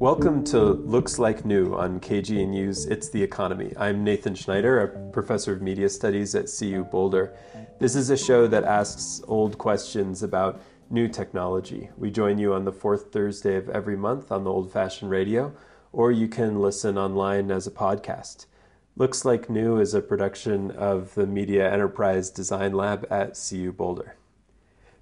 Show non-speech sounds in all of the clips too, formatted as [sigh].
Welcome to Looks Like New on KGNU's It's the Economy. I'm Nathan Schneider, a professor of media studies at CU Boulder. This is a show that asks old questions about new technology. We join you on the fourth Thursday of every month on the old fashioned radio, or you can listen online as a podcast. Looks Like New is a production of the Media Enterprise Design Lab at CU Boulder.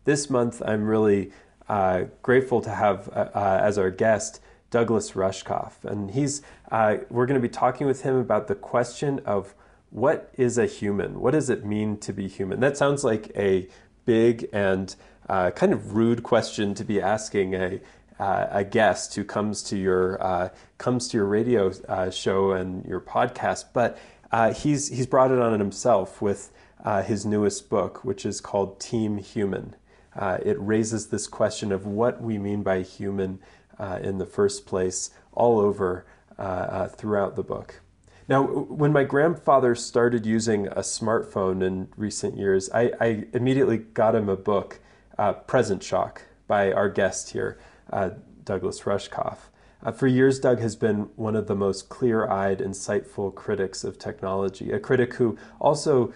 This month, I'm really uh, grateful to have uh, uh, as our guest Douglas Rushkoff. And he's, uh, we're going to be talking with him about the question of what is a human? What does it mean to be human? That sounds like a big and uh, kind of rude question to be asking a, uh, a guest who comes to your uh, comes to your radio uh, show and your podcast, but uh, he's he's brought it on himself with his newest book, which is called Team Human. it raises this question of what we mean by human uh, in the first place all over uh, uh, throughout the book. Now, when my grandfather started using a smartphone in recent years, I, I immediately got him a book, uh, Present Shock, by our guest here, uh, Douglas Rushkoff. Uh, for years, Doug has been one of the most clear eyed, insightful critics of technology, a critic who also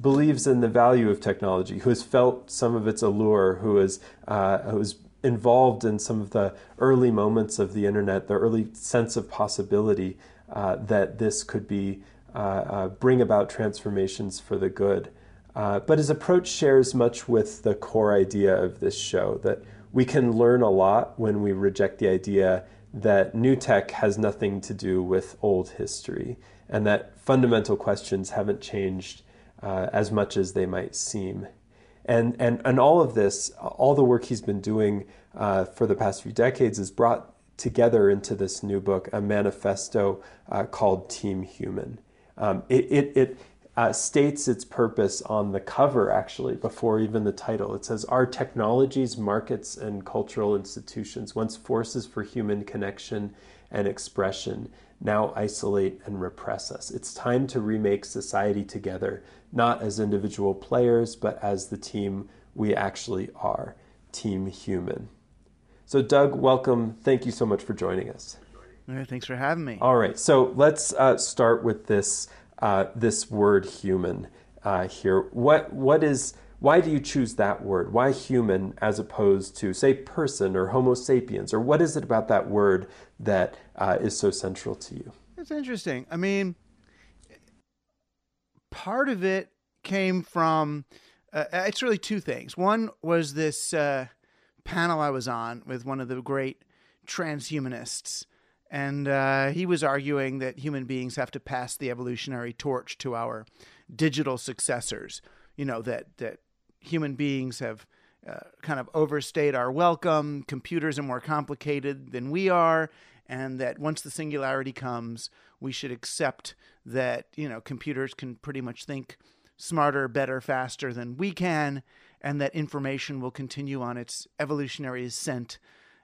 believes in the value of technology, who has felt some of its allure, who is, uh, who is involved in some of the early moments of the internet, the early sense of possibility uh, that this could be uh, uh, bring about transformations for the good. Uh, but his approach shares much with the core idea of this show that we can learn a lot when we reject the idea that new tech has nothing to do with old history and that fundamental questions haven't changed uh, as much as they might seem. And, and, and all of this, all the work he's been doing uh, for the past few decades is brought together into this new book, a manifesto uh, called Team Human. Um, it it, it uh, states its purpose on the cover, actually, before even the title. It says, Our technologies, markets, and cultural institutions, once forces for human connection and expression, now isolate and repress us. It's time to remake society together, not as individual players, but as the team we actually are Team Human. So, Doug, welcome. Thank you so much for joining us. thanks for having me. All right, so let's uh, start with this uh, this word "human" uh, here. What what is why do you choose that word? Why human as opposed to, say, person or Homo sapiens? Or what is it about that word that uh, is so central to you? It's interesting. I mean, part of it came from, uh, it's really two things. One was this uh, panel I was on with one of the great transhumanists. And uh, he was arguing that human beings have to pass the evolutionary torch to our digital successors. You know, that, that human beings have uh, kind of overstayed our welcome. Computers are more complicated than we are, and that once the singularity comes, we should accept that you know computers can pretty much think smarter, better, faster than we can, and that information will continue on its evolutionary ascent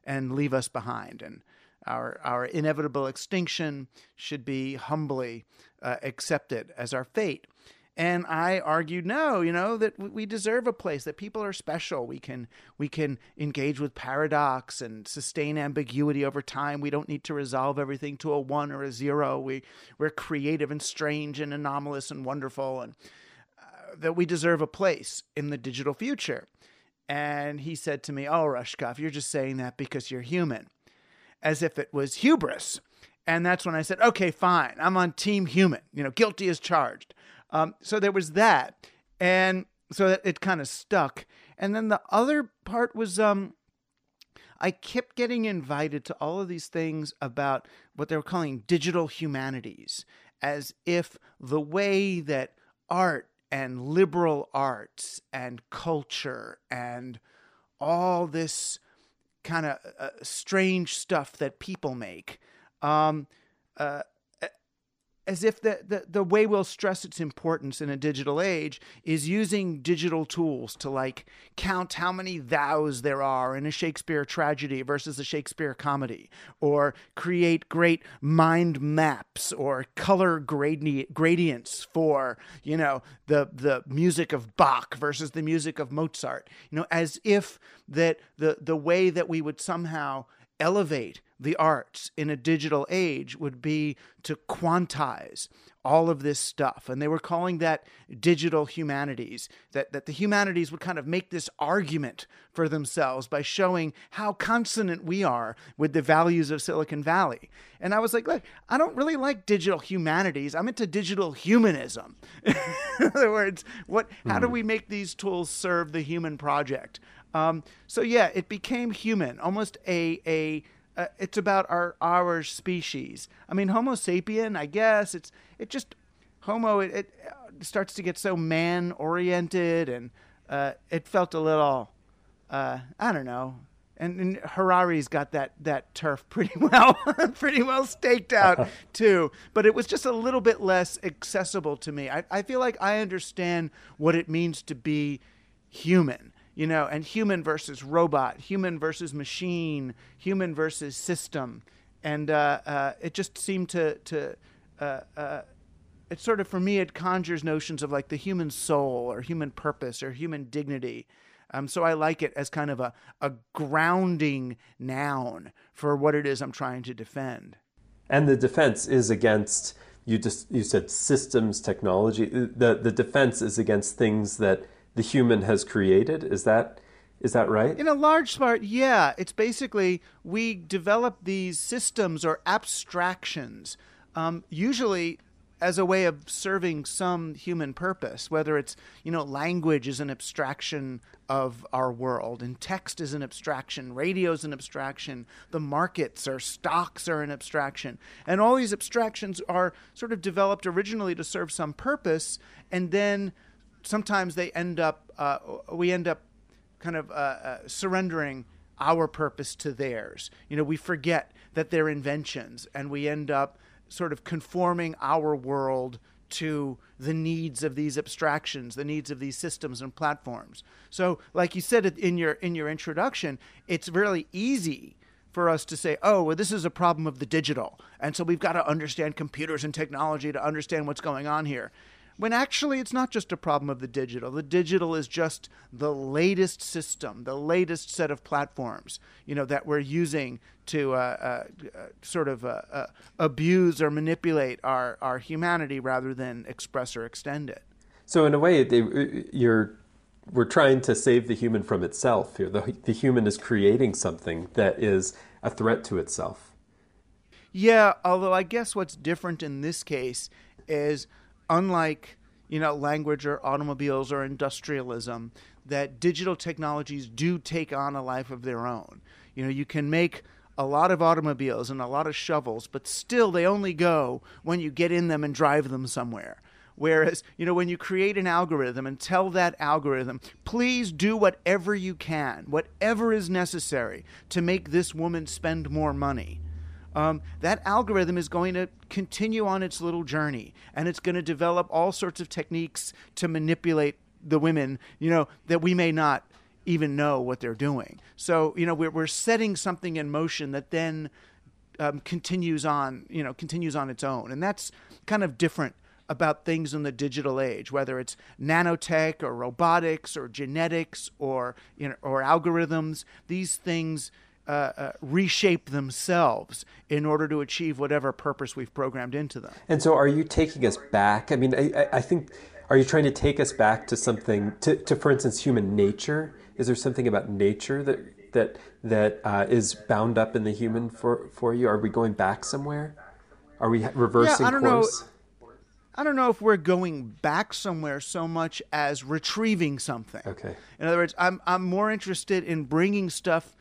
and leave us behind. And our our inevitable extinction should be humbly uh, accepted as our fate. And I argued, no, you know, that we deserve a place, that people are special. We can we can engage with paradox and sustain ambiguity over time. We don't need to resolve everything to a one or a zero. We we're creative and strange and anomalous and wonderful, and uh, that we deserve a place in the digital future. And he said to me, "Oh, Rushkoff, you're just saying that because you're human," as if it was hubris. And that's when I said, "Okay, fine. I'm on team human. You know, guilty as charged." Um, so there was that, and so it, kind of stuck. And then the other part was um, I kept getting invited to all of these things about what they were calling digital humanities, as if the way that art and liberal arts and culture and all this kind of uh, strange stuff that people make um, uh, as if the, the, the way we'll stress its importance in a digital age is using digital tools to like count how many thous there are in a Shakespeare tragedy versus a Shakespeare comedy, or create great mind maps or color gradi- gradients for, you know, the, the music of Bach versus the music of Mozart, you know, as if that the, the way that we would somehow elevate the arts in a digital age would be to quantize all of this stuff. And they were calling that digital humanities, that, that the humanities would kind of make this argument for themselves by showing how consonant we are with the values of Silicon Valley. And I was like, look, I don't really like digital humanities. I'm into digital humanism. [laughs] in other words, what how do hmm. we make these tools serve the human project? Um, so yeah, it became human, almost a a uh, it's about our our species. I mean, Homo sapien. I guess it's it just Homo. It, it starts to get so man oriented, and uh, it felt a little. Uh, I don't know. And, and, Harari's got that that turf [laughs] pretty well, [laughs] pretty well staked out [laughs] too. But it was just a little bit less accessible to me. I, I feel like I understand what it means to be human you know, and human versus robot, human versus machine, human versus system, and uh, uh, it just seemed to to uh, uh, it sort of for me it conjures notions of like the human soul or human purpose or human dignity. Um, so I like it as kind of a, a grounding noun for what it is I'm trying to defend. And the defense is against you just you said systems technology. The the defense is against things that the human has created. Is that is that right? In a large part, yeah. It's basically we develop these systems or abstractions, um, usually as a way of serving some human purpose. Whether it's you know language is an abstraction of our world, and text is an abstraction, radio is an abstraction, the markets or stocks are an abstraction, and all these abstractions are sort of developed originally to serve some purpose, and then sometimes they end up uh, we end up kind of uh, uh, surrendering our purpose to theirs. You know, we forget that they're inventions, and we end up sort of conforming our world to the needs of these abstractions, the needs of these systems and platforms. So, like you said in your in your introduction, it's really easy for us to say, oh, well, this is a problem of the digital. And so we've got to understand computers and technology to understand what's going on here when actually it's not just a problem of the digital. The digital is just the latest system, the latest set of platforms, you know, that we're using to uh, uh, uh sort of uh, uh, abuse or manipulate our, our humanity rather than express or extend it. So in a way, they, you're we're trying to save the human from itself here. The, the human is creating something that is a threat to itself. Yeah, although I guess what's different in this case is unlike you know language or automobiles or industrialism that digital technologies do take on a life of their own. You know you can make a lot of automobiles and a lot of shovels but still they only go when you get in them and drive them somewhere. Whereas, you know, when you create an algorithm and tell that algorithm, please do whatever you can, whatever is necessary to make this woman spend more money, um, that algorithm is going to continue on its little journey and it's going to develop all sorts of techniques to manipulate the women, you know, that we may not even know what they're doing. So, you know, we're, we're setting something in motion that then um, continues on, you know, continues on its own. And that's kind of different about things in the digital age, whether it's nanotech or robotics or genetics or, you know, or algorithms. These things uh, uh, reshape themselves in order to achieve whatever purpose we've programmed into them. And so, are you taking us back? I mean, I, I think, are you trying to take us back to something, to, to for instance, human nature? Is there something about nature that that that uh, is bound up in the human for for you? Are we going back somewhere? Are we reversing yeah, I don't course? Know. I don't know if we're going back somewhere so much as retrieving something. Okay. In other words, I'm I'm more interested in bringing stuff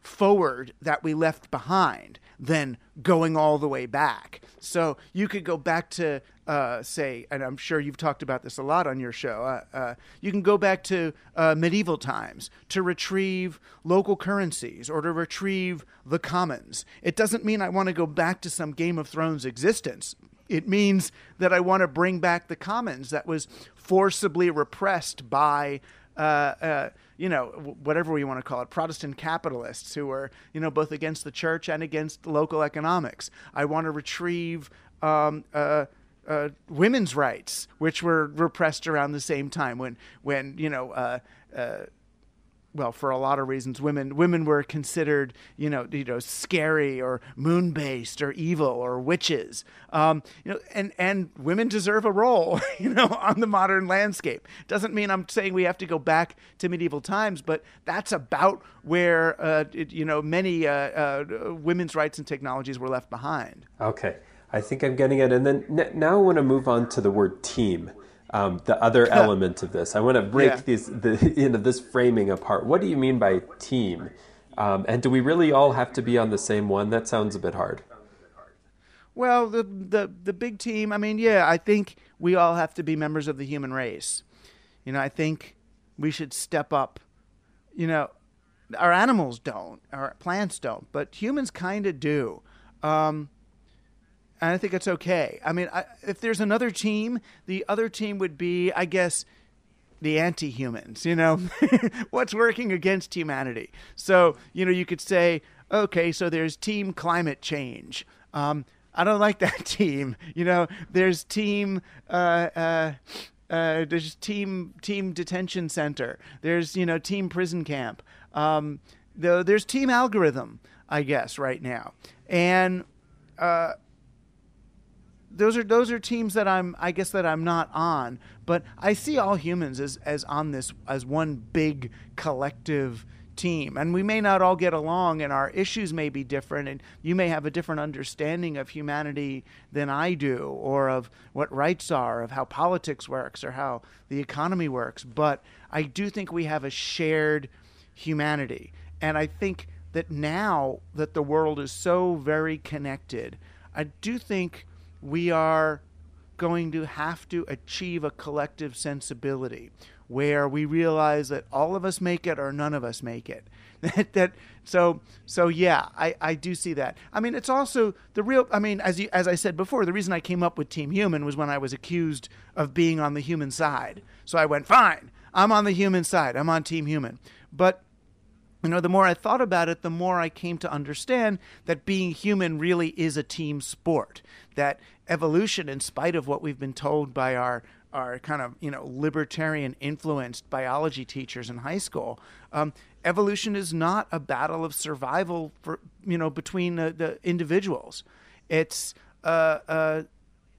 forward that we left behind than going all the way back. So you could go back to, uh, say, and I'm sure you've talked about this a lot on your show. Uh, uh, you can go back to uh, medieval times to retrieve local currencies or to retrieve the commons. It doesn't mean I want to go back to some Game of Thrones existence. It means that I want to bring back the commons that was forcibly repressed by uh, uh, you know, whatever we want to call it, Protestant capitalists who are, you know, both against the church and against local economics. I want to retrieve um, uh, uh, women's rights, which were repressed around the same time when, when you know, uh, uh well, for a lot of reasons, women women were considered, you know, you know, scary or moon based or evil or witches. Um, you know, and and women deserve a role, [laughs] you know, on the modern landscape. Doesn't mean I'm saying we have to go back to medieval times, but that's about where uh, it, you know many uh, uh, women's rights and technologies were left behind. Okay, I think I'm getting it. And then now I want to move on to the word team um, the other [laughs] element of this. I want to break yeah. these the [laughs] you know this framing apart. What do you mean by team? Um, and do we really all have to be on the same one? That sounds a bit hard. Well, the the the big team. I mean, yeah, I think we all have to be members of the human race. You know, I think we should step up. You know, our animals don't, our plants don't, but humans kind of do. Um, and I think it's okay. I mean, I, if there's another team, the other team would be, I guess, the anti-humans. You know, [laughs] what's working against humanity? So you know, you could say, okay, so there's team climate change. Um, I don't like [laughs] that team. You know, there's team. Uh, uh, uh, there's team team detention center. There's you know team prison camp. Um, the, there's team algorithm, I guess, right now, and uh, those are those are teams that I'm I guess that I'm not on, but I see all humans as as on this as one big collective team. And we may not all get along and our issues may be different and you may have a different understanding of humanity than I do or of what rights are, of how politics works or how the economy works, but I do think we have a shared humanity. And I think that now that the world is so very connected, I do think we are going to have to achieve a collective sensibility where we realize that all of us make it or none of us make it. [laughs] that, that so so yeah, I, I do see that. I mean, it's also the real. I mean, as you, as I said before, the reason I came up with Team Human was when I was accused of being on the human side. So I went, fine, I'm on the human side. I'm on Team Human. But you know, the more I thought about it, the more I came to understand that being human really is a team sport. That evolution, in spite of what we've been told by our our kind of you know libertarian influenced biology teachers in high school, um, evolution is not a battle of survival for you know between the, the individuals. It's uh, uh,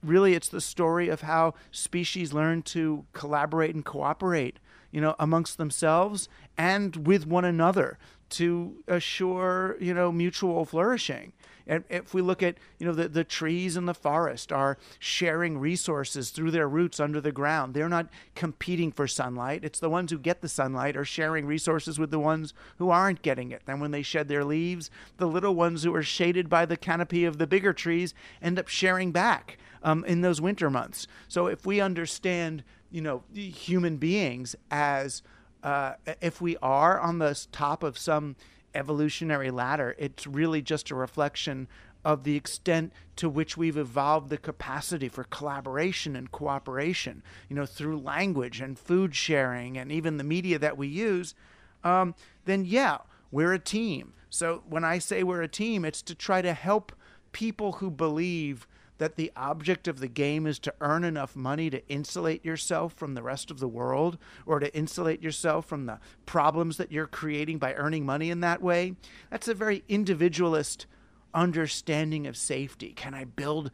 really it's the story of how species learn to collaborate and cooperate you know, amongst themselves and with one another to assure, you know, mutual flourishing. And if we look at, you know, the, the trees in the forest are sharing resources through their roots under the ground. They're not competing for sunlight. It's the ones who get the sunlight are sharing resources with the ones who aren't getting it. And when they shed their leaves, the little ones who are shaded by the canopy of the bigger trees end up sharing back um, in those winter months. So if we understand you know human beings as uh, if we are on the top of some evolutionary ladder, it's really just a reflection of the extent to which we've evolved the capacity for collaboration and cooperation, you know, through language and food sharing and even the media that we use, um, then yeah, we're a team. So when I say we're a team, it's to try to help people who believe that the object of the game is to earn enough money to insulate yourself from the rest of the world or to insulate yourself from the problems that you're creating by earning money in that way, that's a very individualist understanding of safety. Can I build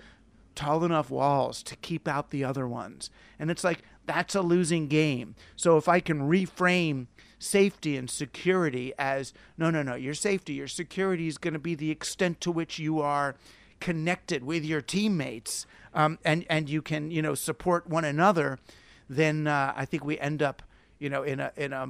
tall enough walls to keep out the other ones? And it's like, that's a losing game. So if I can reframe safety and security as no, no, no, your safety, your security is going to be the extent to which you are connected with your teammates um, and and you can you know support one another, then uh, I think we end up you know in a in a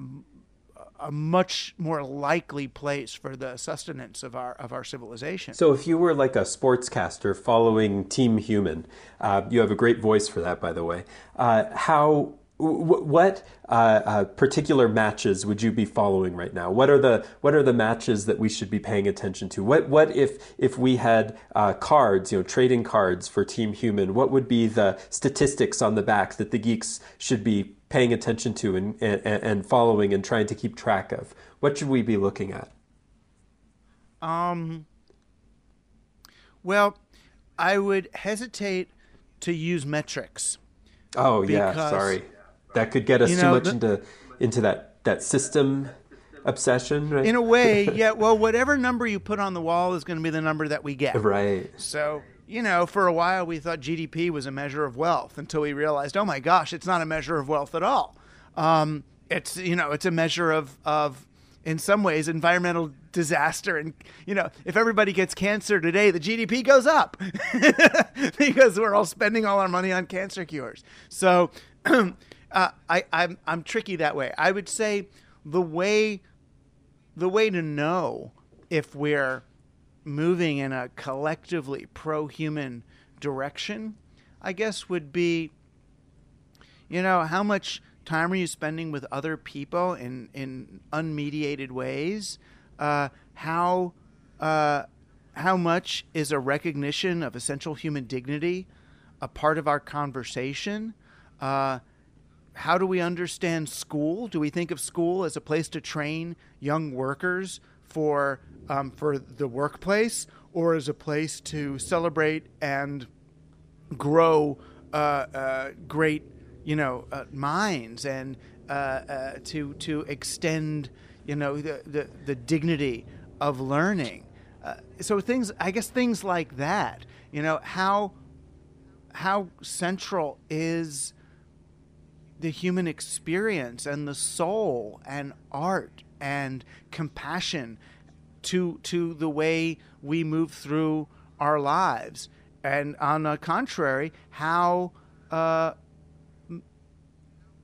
a much more likely place for the sustenance of our of our civilization. So, if you were like a sportscaster following Team Human, uh, you have a great voice for that, by the way. Uh, how what uh, uh, particular matches would you be following right now? What are the what are the matches that we should be paying attention to? What what if if we had uh, cards, you know, trading cards for Team Human? What would be the statistics on the back that the geeks should be paying attention to and, and, and following and trying to keep track of? What should we be looking at? Um. Well, I would hesitate to use metrics. Oh yeah, sorry that could get us you know, too much the, into into that that system obsession, right? In a way, yeah. Well, whatever number you put on the wall is going to be the number that we get. Right. So, you know, for a while we thought GDP was a measure of wealth until we realized, oh my gosh, it's not a measure of wealth at all. Um, it's you know, it's a measure of of in some ways environmental disaster and you know if everybody gets cancer today the gdp goes up [laughs] because we're all spending all our money on cancer cures so [clears throat] uh, I, I'm, I'm tricky that way. I would say the way the way to know if we're moving in a collectively pro-human direction i guess would be you know how much time are you spending with other people in in unmediated ways? Uh, how uh, how much is a recognition of essential human dignity a part of our conversation? Uh, how do we understand school? Do we think of school as a place to train young workers for um, for the workplace or as a place to celebrate and grow uh, uh, great you know uh, minds and uh, uh, to to extend you know the the, the dignity of learning? Uh, so things i guess things like that you know how how central is the human experience and the soul and art and compassion to to the way we move through our lives. And on the contrary how uh,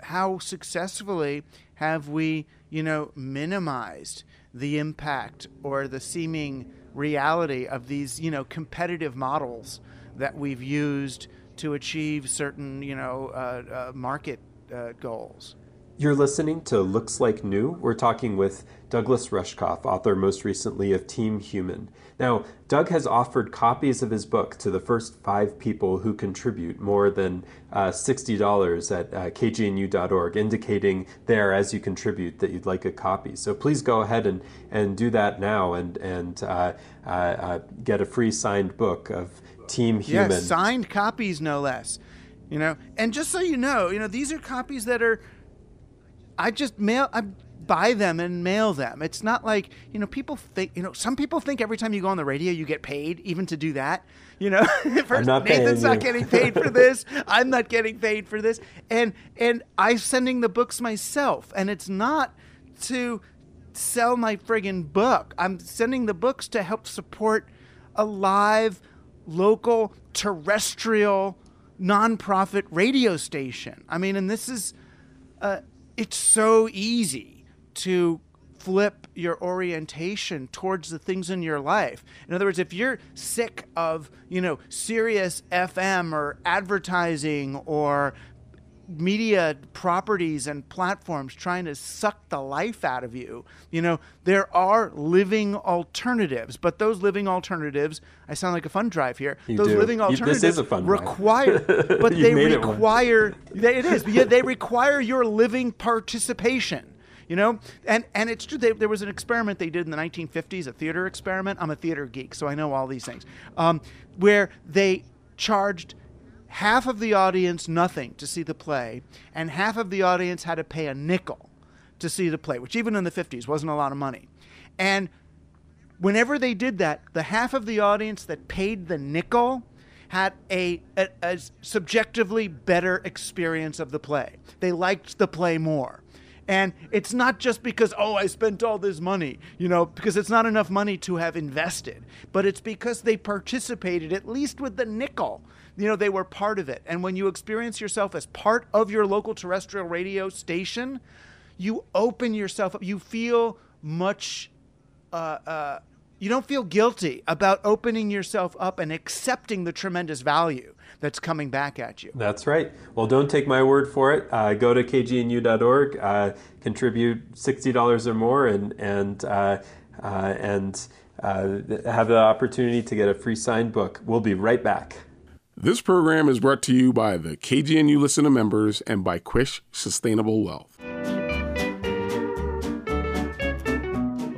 how successfully have we, you know, minimized the impact or the seeming reality of these, you know, competitive models that we've used to achieve certain, you know, uh, uh, market uh, goals? You're listening to Looks Like New. We're talking with Douglas Rushkoff, author most recently of Team Human. Now, Doug has offered copies of his book to the first five people who contribute more than uh, $60 at uh, kgnu.org, indicating there as you contribute that you'd like a copy. So please go ahead and, and do that now and, and uh, uh, uh get a free signed book of Team Human. Yes, signed copies, no less. You know, and just so you know, you know, these are copies that are I just mail. I buy them and mail them. It's not like you know people think. You know, some people think every time you go on the radio you get paid, even to do that. You know, [laughs] first not Nathan's not getting paid for this. [laughs] I'm not getting paid for this, and and I'm sending the books myself, and it's not to sell my friggin' book. I'm sending the books to help support a live, local, terrestrial, nonprofit radio station. I mean, and this is. Uh, it's so easy to flip your orientation towards the things in your life. In other words, if you're sick of, you know, Sirius FM or advertising or media properties and platforms trying to suck the life out of you. You know, there are living alternatives, but those living alternatives, I sound like a fun drive here. You those do. living alternatives this is a fun require [laughs] but they require it, they, it is, they require your living participation you know and and it's true they, there was an experiment they did in the 1950s a theater experiment i'm a theater geek so i know all these things um, where they charged half of the audience nothing to see the play, and half of the audience had to pay a nickel to see the play, which even in the 50s wasn't a lot of money. And whenever they did that, the half of the audience that paid the nickel had a, a, a subjectively better experience of the play. They liked the play more. And it's not just because, oh, I spent all this money, you know, because it's not enough money to have invested, but it's because they participated, at least with the nickel, you know, they were part of it. And when you experience yourself as part of your local terrestrial radio station, you open yourself up. You feel much, uh, uh, you don't feel guilty about opening yourself up and accepting the tremendous value that's coming back at you. That's right. Well, don't take my word for it. Uh, go to kgnu.org, uh, contribute $60 or more, and, and, uh, uh and have the opportunity to get a free signed book. We'll be right back. This program is brought to you by the KGNU listener members and by Quish Sustainable Wealth.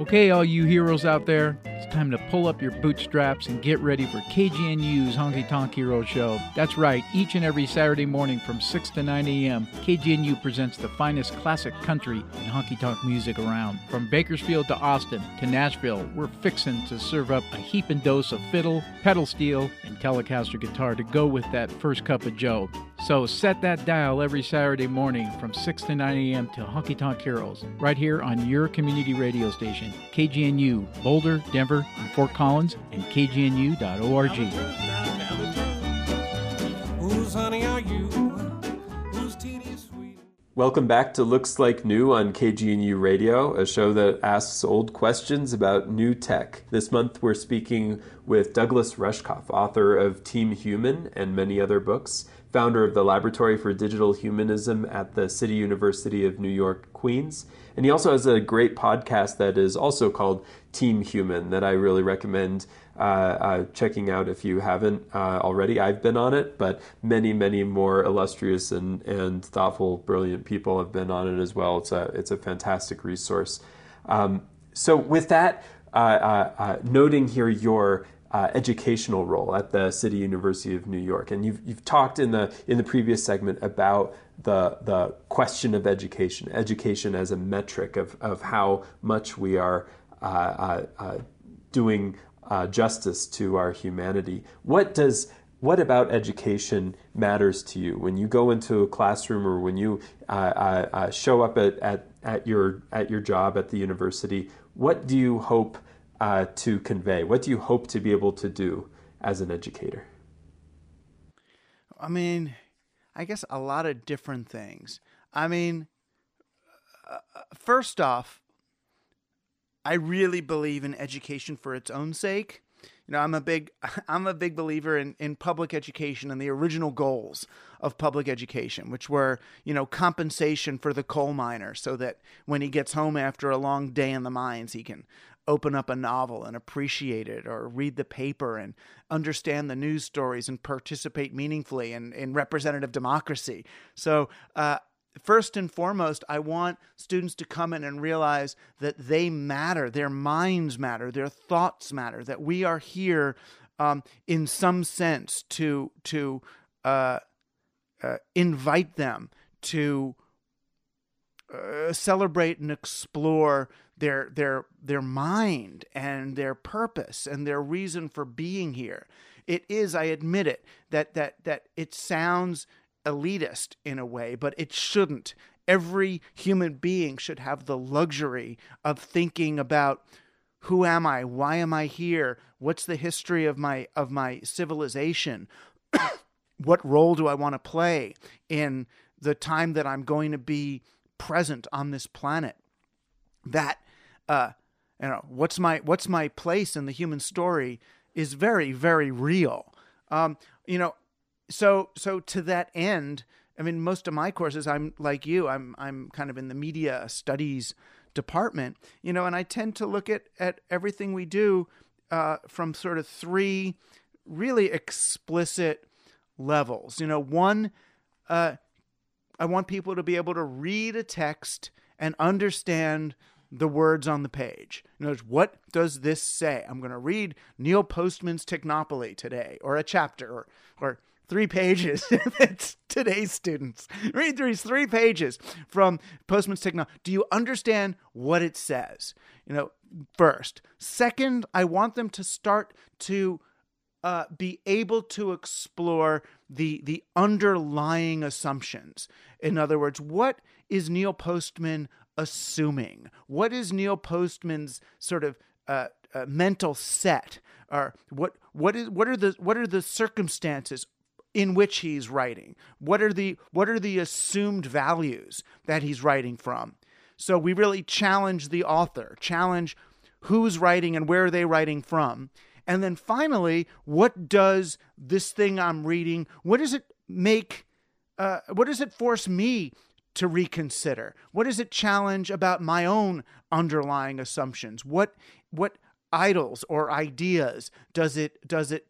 Okay, all you heroes out there, time to pull up your bootstraps and get ready for KGNU's Honky Tonk Hero Show. That's right, each and every Saturday morning from 6 to 9 a.m., KGNU presents the finest classic country and honky tonk music around. From Bakersfield to Austin to Nashville, we're fixing to serve up a heaping dose of fiddle, pedal steel, and Telecaster guitar to go with that first cup of Joe. So set that dial every Saturday morning from 6 to 9 a.m. to Honky Tonk Carols, right here on your community radio station, KGNU, Boulder, Denver, and Fort Collins, and KGNU.org. Whose honey are you? Whose tea sweet? Welcome back to Looks Like New on KGNU Radio, a show that asks old questions about new tech. This month we're speaking with Douglas Rushkoff, author of Team Human and many other books, founder of the Laboratory for Digital Humanism at the City University of New York, Queens. And he also has a great podcast that is also called Team Human that I really recommend uh, uh, checking out if you haven't uh, already. I've been on it, but many, many more illustrious and, and thoughtful, brilliant people have been on it as well. It's a, it's a fantastic resource. Um, so, with that, uh, uh, uh, noting here your uh, educational role at the City University of New York, and you've you've talked in the in the previous segment about the the question of education, education as a metric of of how much we are uh, uh, uh, doing uh, justice to our humanity. What does what about education matters to you when you go into a classroom or when you uh, show up at, at, at your at your job at the university? What do you hope uh, to convey? What do you hope to be able to do as an educator? I mean, I guess a lot of different things. I mean, uh, first off, I really believe in education for its own sake. You know, I'm a big [laughs] I'm a big believer in, in public education and the original goals of public education, which were, you know, compensation for the coal miner so that when he gets home after a long day in the mines, he can open up a novel and appreciate it or read the paper and understand the news stories and participate meaningfully in, in representative democracy. So uh, first and foremost, I want students to come in and realize that they matter, their minds matter, their thoughts matter, that we are here um, in some sense to to uh, uh, invite them to uh, celebrate and explore their their their mind and their purpose and their reason for being here. It is, I admit it, that that that it sounds elitist in a way, but it shouldn't. Every human being should have the luxury of thinking about who am I? Why am I here? What's the history of my of my civilization? [coughs] what role do I want to play in the time that I'm going to be present on this planet? That uh you know, what's my what's my place in the human story is very very real. Um, you know, so so to that end, I mean, most of my courses, I'm like you, I'm I'm kind of in the media studies department, you know, and I tend to look at at everything we do uh, from sort of three really explicit levels. You know, one, uh, I want people to be able to read a text and understand the words on the page. In words, what does this say? I'm going to read Neil Postman's Technopoly today, or a chapter, or, or three pages. [laughs] it's today's students. Read these three pages from Postman's Techno. Do you understand what it says? You know, first. Second, I want them to start to uh, be able to explore the the underlying assumptions. In other words, what is Neil Postman assuming? What is Neil Postman's sort of uh, uh, mental set? Or what what is what are the what are the circumstances in which he's writing what are the what are the assumed values that he's writing from so we really challenge the author challenge who's writing and where are they writing from and then finally what does this thing i'm reading what does it make uh, what does it force me to reconsider what does it challenge about my own underlying assumptions what what idols or ideas does it does it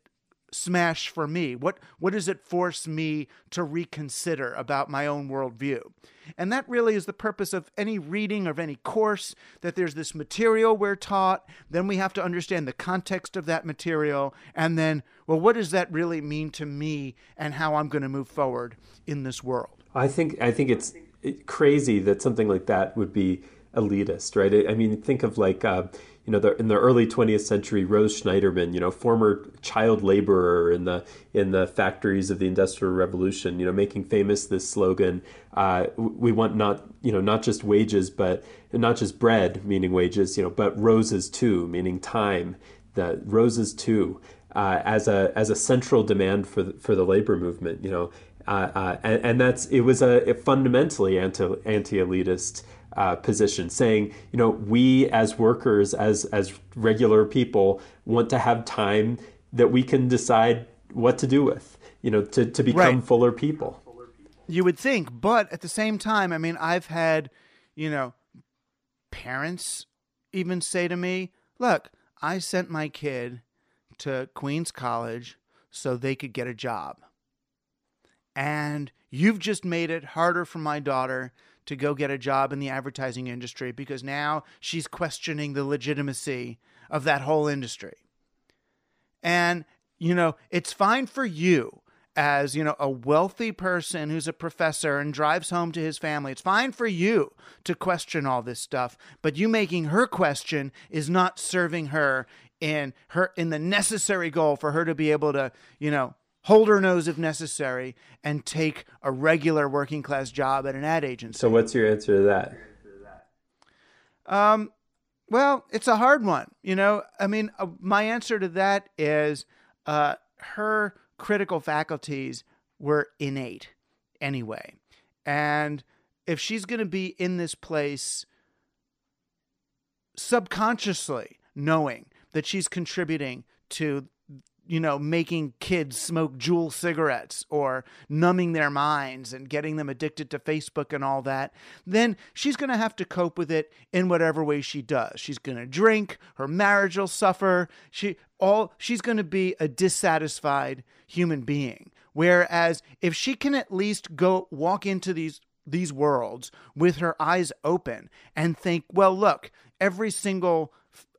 smash for me? What what does it force me to reconsider about my own worldview? And that really is the purpose of any reading of any course, that there's this material we're taught, then we have to understand the context of that material, and then, well, what does that really mean to me and how I'm going to move forward in this world? I think I think it's crazy that something like that would be elitist, right? I mean, think of like uh, you know, the, in the early 20th century, Rose Schneiderman, you know, former child laborer in the in the factories of the Industrial Revolution, you know, making famous this slogan: uh, "We want not you know not just wages, but not just bread, meaning wages, you know, but roses too, meaning time. The roses too." Uh, as a as a central demand for the, for the labor movement, you know, and, and, that's it was a, a fundamentally anti anti elitist uh, position, saying, you know, we as workers, as as regular people, want to have time that we can decide what to do with, you know, to to become right. fuller people. You would think, but at the same time, I mean, I've had, you know, parents even say to me, "Look, I sent my kid to Queens College so they could get a job." And you've just made it harder for my daughter to go get a job in the advertising industry because now she's questioning the legitimacy of that whole industry. And, you know, it's fine for you as, you know, a wealthy person who's a professor and drives home to his family. It's fine for you to question all this stuff, but you making her question is not serving her in her in the necessary goal for her to be able to, you know, hold her nose if necessary, and take a regular working class job at an ad agency. So, what's your answer to that? Um, well, it's a hard one. You know, I mean, uh, my answer to that is uh, her critical faculties were innate anyway. And if she's going to be in this place subconsciously knowing that she's contributing to you know, making kids smoke Juul cigarettes or numbing their minds and getting them addicted to Facebook and all that, then she's going to have to cope with it in whatever way she does. She's going to drink, her marriage will suffer. She all she's going to be a dissatisfied human being. Whereas if she can at least go walk into these these worlds with her eyes open and think, well, look, every single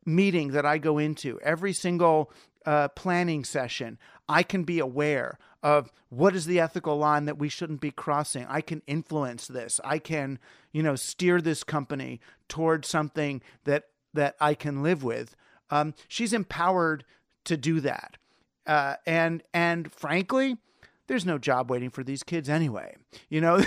meeting that I go into, every single uh, planning session, I can be aware of what is the ethical line that we shouldn't be crossing. I can influence this. I can, you know, steer this company towards something that that I can live with. Um, she's empowered to do that, uh, and and frankly, there's no job waiting for these kids anyway. You know,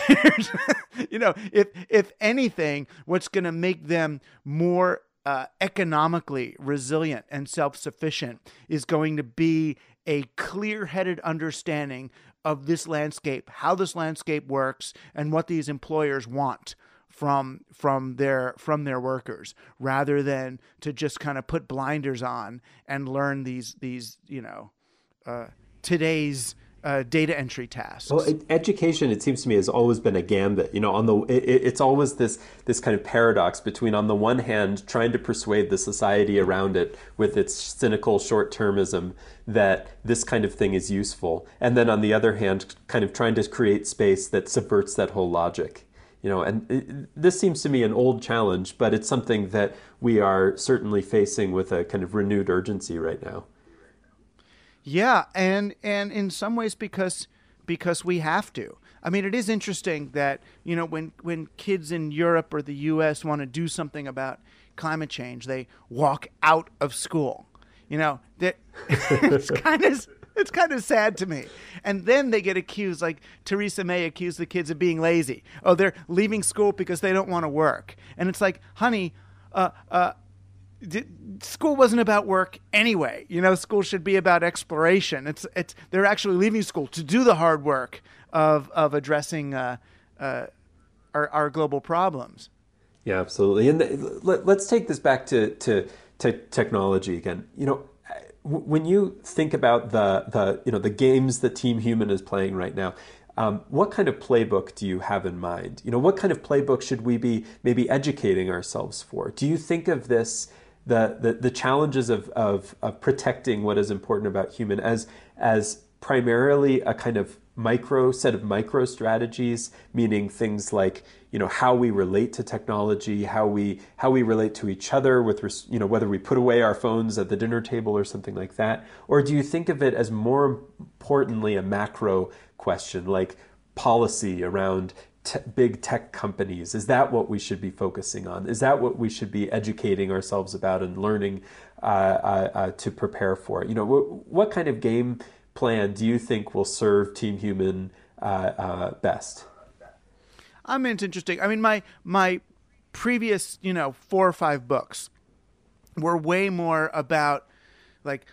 [laughs] you know, if if anything, what's going to make them more uh, economically resilient and self sufficient is going to be a clear headed understanding of this landscape, how this landscape works, and what these employers want from from their from their workers rather than to just kind of put blinders on and learn these these you know uh, today's uh, data entry tasks. Well, education, it seems to me, has always been a gambit. You know, on the it, it's always this this kind of paradox between, on the one hand, trying to persuade the society around it with its cynical short termism that this kind of thing is useful, and then on the other hand, kind of trying to create space that subverts that whole logic. You know, and it, this seems to me an old challenge, but it's something that we are certainly facing with a kind of renewed urgency right now. Yeah, and and in some ways because because we have to. I mean, it is interesting that you know when when kids in Europe or the U.S. want to do something about climate change, they walk out of school. You know that [laughs] it's kind of it's kind of sad to me. And then they get accused, like Theresa May accused the kids of being lazy. Oh, they're leaving school because they don't want to work. And it's like, honey, uh, uh, school wasn't about work anyway. You know, school should be about exploration. It's it's they're actually leaving school to do the hard work of of addressing uh, uh, our our global problems. Yeah, absolutely. And the, let, us take this back to, to to technology again. You know, when you think about the the you know the games that Team Human is playing right now. Um, what kind of playbook do you have in mind? You know, what kind of playbook should we be maybe educating ourselves for? Do you think of this the, the, the challenges of, of, of protecting what is important about human as as primarily a kind of micro set of micro strategies, meaning things like you know how we relate to technology, how we how we relate to each other with you know whether we put away our phones at the dinner table or something like that, or do you think of it as more importantly a macro question like policy around te- big tech companies? Is that what we should be focusing on? Is that what we should be educating ourselves about and learning uh, uh, uh, to prepare for? You know, what kind of game plan do you think will serve Team Human uh, uh, best? I mean, it's interesting. I mean, my my previous, you know, four or five books were way more about like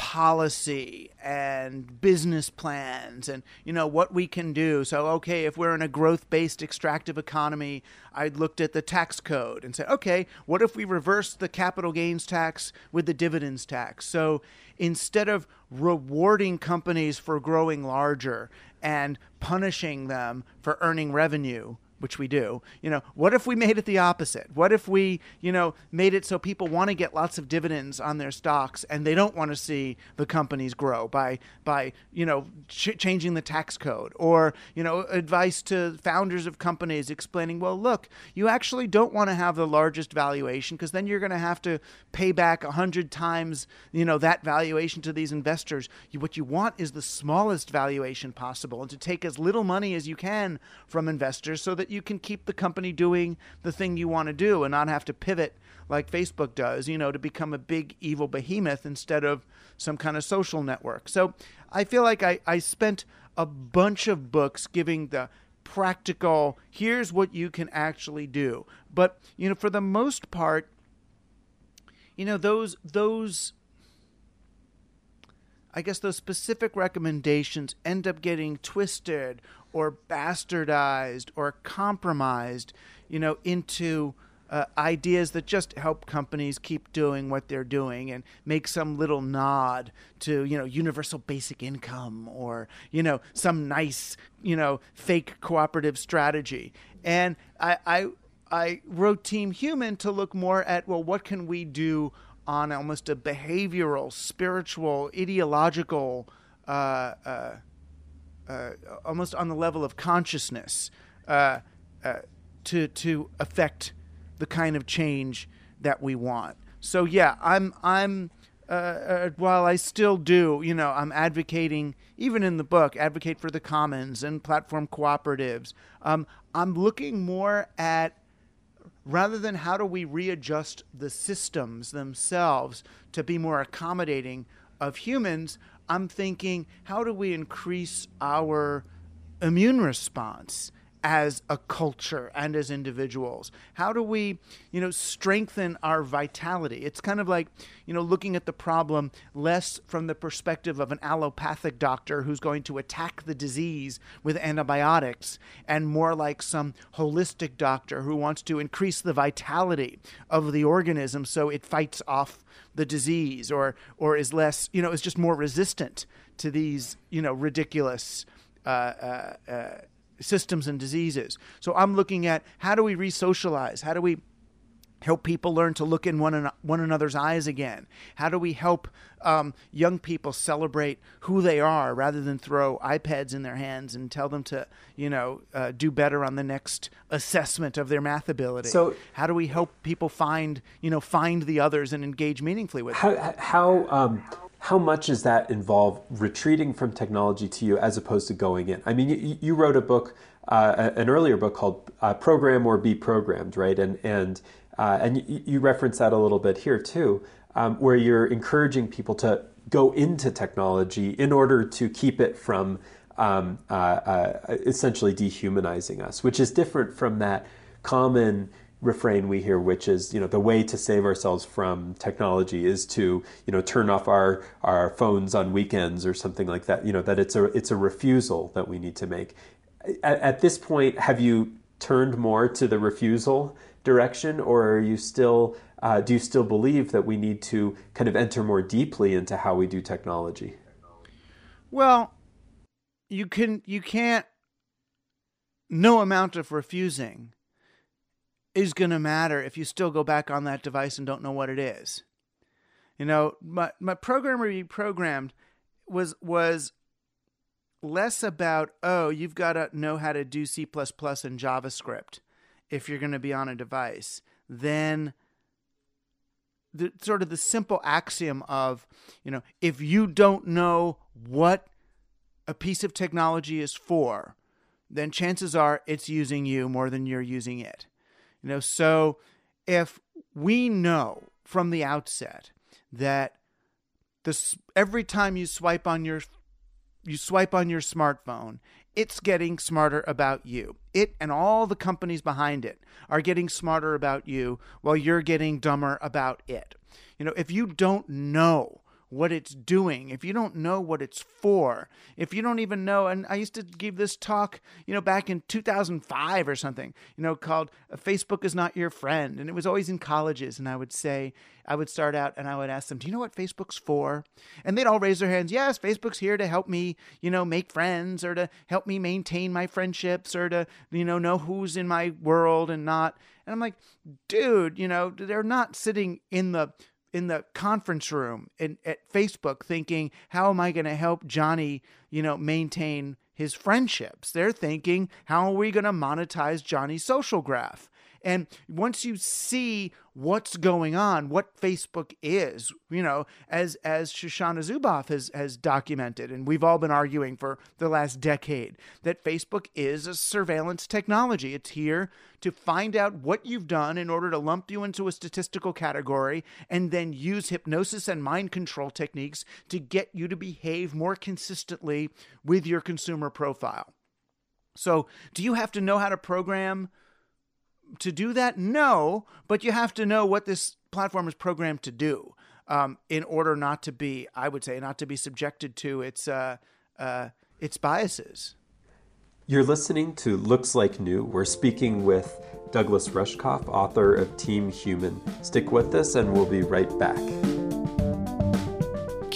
policy and business plans and you know what we can do. So okay if we're in a growth-based extractive economy i looked at the tax code and said okay what if we reverse the capital gains tax with the dividends tax? So instead of rewarding companies for growing larger and punishing them for earning revenue which we do, you know, what if we made it the opposite? What if we, you know, made it so people want to get lots of dividends on their stocks and they don't want to see the companies grow by by, you know, ch- changing the tax code or, you know, advice to founders of companies explaining, well, look, you actually don't want to have the largest valuation because then you're going to have to pay back a hundred times, you know, that valuation to these investors. You, what you want is the smallest valuation possible and to take as little money as you can from investors so that you can keep the company doing the thing you want to do and not have to pivot like Facebook does, you know, to become a big evil behemoth instead of some kind of social network. So I feel like I, I spent a bunch of books giving the practical, here's what you can actually do. But, you know, for the most part, you know, those, those, I guess those specific recommendations end up getting twisted or bastardized or compromised, you know, into uh, ideas that just help companies keep doing what they're doing and make some little nod to you know universal basic income or you know some nice you know fake cooperative strategy. And i i i wrote team human to look more at well what can we do on almost a behavioral spiritual ideological uh, uh, uh, almost on the level of consciousness uh, uh, to to affect the kind of change that we want. So yeah, I'm I'm uh, uh, while I still do, you know, I'm advocating even in the book, advocate for the commons and platform cooperatives. Um, I'm looking more at rather than how do we readjust the systems themselves to be more accommodating of humans, I'm thinking, how do we increase our immune response as a culture and as individuals? How do we, you know, strengthen our vitality? It's kind of like, you know, looking at the problem less from the perspective of an allopathic doctor who's going to attack the disease with antibiotics and more like some holistic doctor who wants to increase the vitality of the organism so it fights off the disease or or is less, you know, is just more resistant to these, you know, ridiculous uh, uh, uh, systems and diseases. So I'm looking at how do we re-socialize? How do we help people learn to look in one, an- one another's eyes again? How do we help um, young people celebrate who they are rather than throw iPads in their hands and tell them to, you know, uh, do better on the next assessment of their math ability? So- how do we help people find, you know, find the others and engage meaningfully with them? How how um, how much does that involve retreating from technology to you as opposed to going in? I mean, you, you wrote a book, uh, an earlier book called uh, "Program or Be Programmed," right? And and uh, and you, you reference that a little bit here too, um, where you're encouraging people to go into technology in order to keep it from um, uh, uh, essentially dehumanizing us, which is different from that common refrain we hear, which is, you know, the way to save ourselves from technology is to, you know, turn off our, our phones on weekends or something like that. You know, that it's a it's a refusal that we need to make. At, at this point, have you turned more to the refusal direction, or are you still uh, do you still believe that we need to kind of enter more deeply into how we do technology? Well, you can you can't no amount of refusing is going to matter if you still go back on that device and don't know what it is. You know, my my program or be programmed was was less about oh you've got to know how to do C++ and JavaScript if you're going to be on a device than the sort of the simple axiom of you know if you don't know what a piece of technology is for then chances are it's using you more than you're using it you know so if we know from the outset that this every time you swipe on your you swipe on your smartphone it's getting smarter about you. It and all the companies behind it are getting smarter about you while you're getting dumber about it. You know, if you don't know what it's doing, if you don't know what it's for, if you don't even know, and I used to give this talk, you know, back in 2005 or something, you know, called uh, Facebook is not your friend. And it was always in colleges. And I would say, I would start out and I would ask them, Do you know what Facebook's for? And they'd all raise their hands, Yes, Facebook's here to help me, you know, make friends or to help me maintain my friendships or to, you know, know who's in my world and not. And I'm like, dude, you know, they're not sitting in the in the conference room at Facebook thinking, how am I going to help Johnny, you know, maintain his friendships? They're thinking, how are we going to monetize Johnny's social graph? And once you see what's going on, what Facebook is, you know, as as Shoshana Zuboff has has documented, and we've all been arguing for the last decade that Facebook is a surveillance technology. It's here to find out what you've done in order to lump you into a statistical category and then use hypnosis and mind control techniques to get you to behave more consistently with your consumer profile. So, do you have to know how to program to do that? No, but you have to know what this platform is programmed to do um, in order not to be, I would say, not to be subjected to its uh, uh, its biases. You're listening to Looks Like New. We're speaking with Douglas Rushkoff, author of Team Human. Stick with us, and we'll be right back.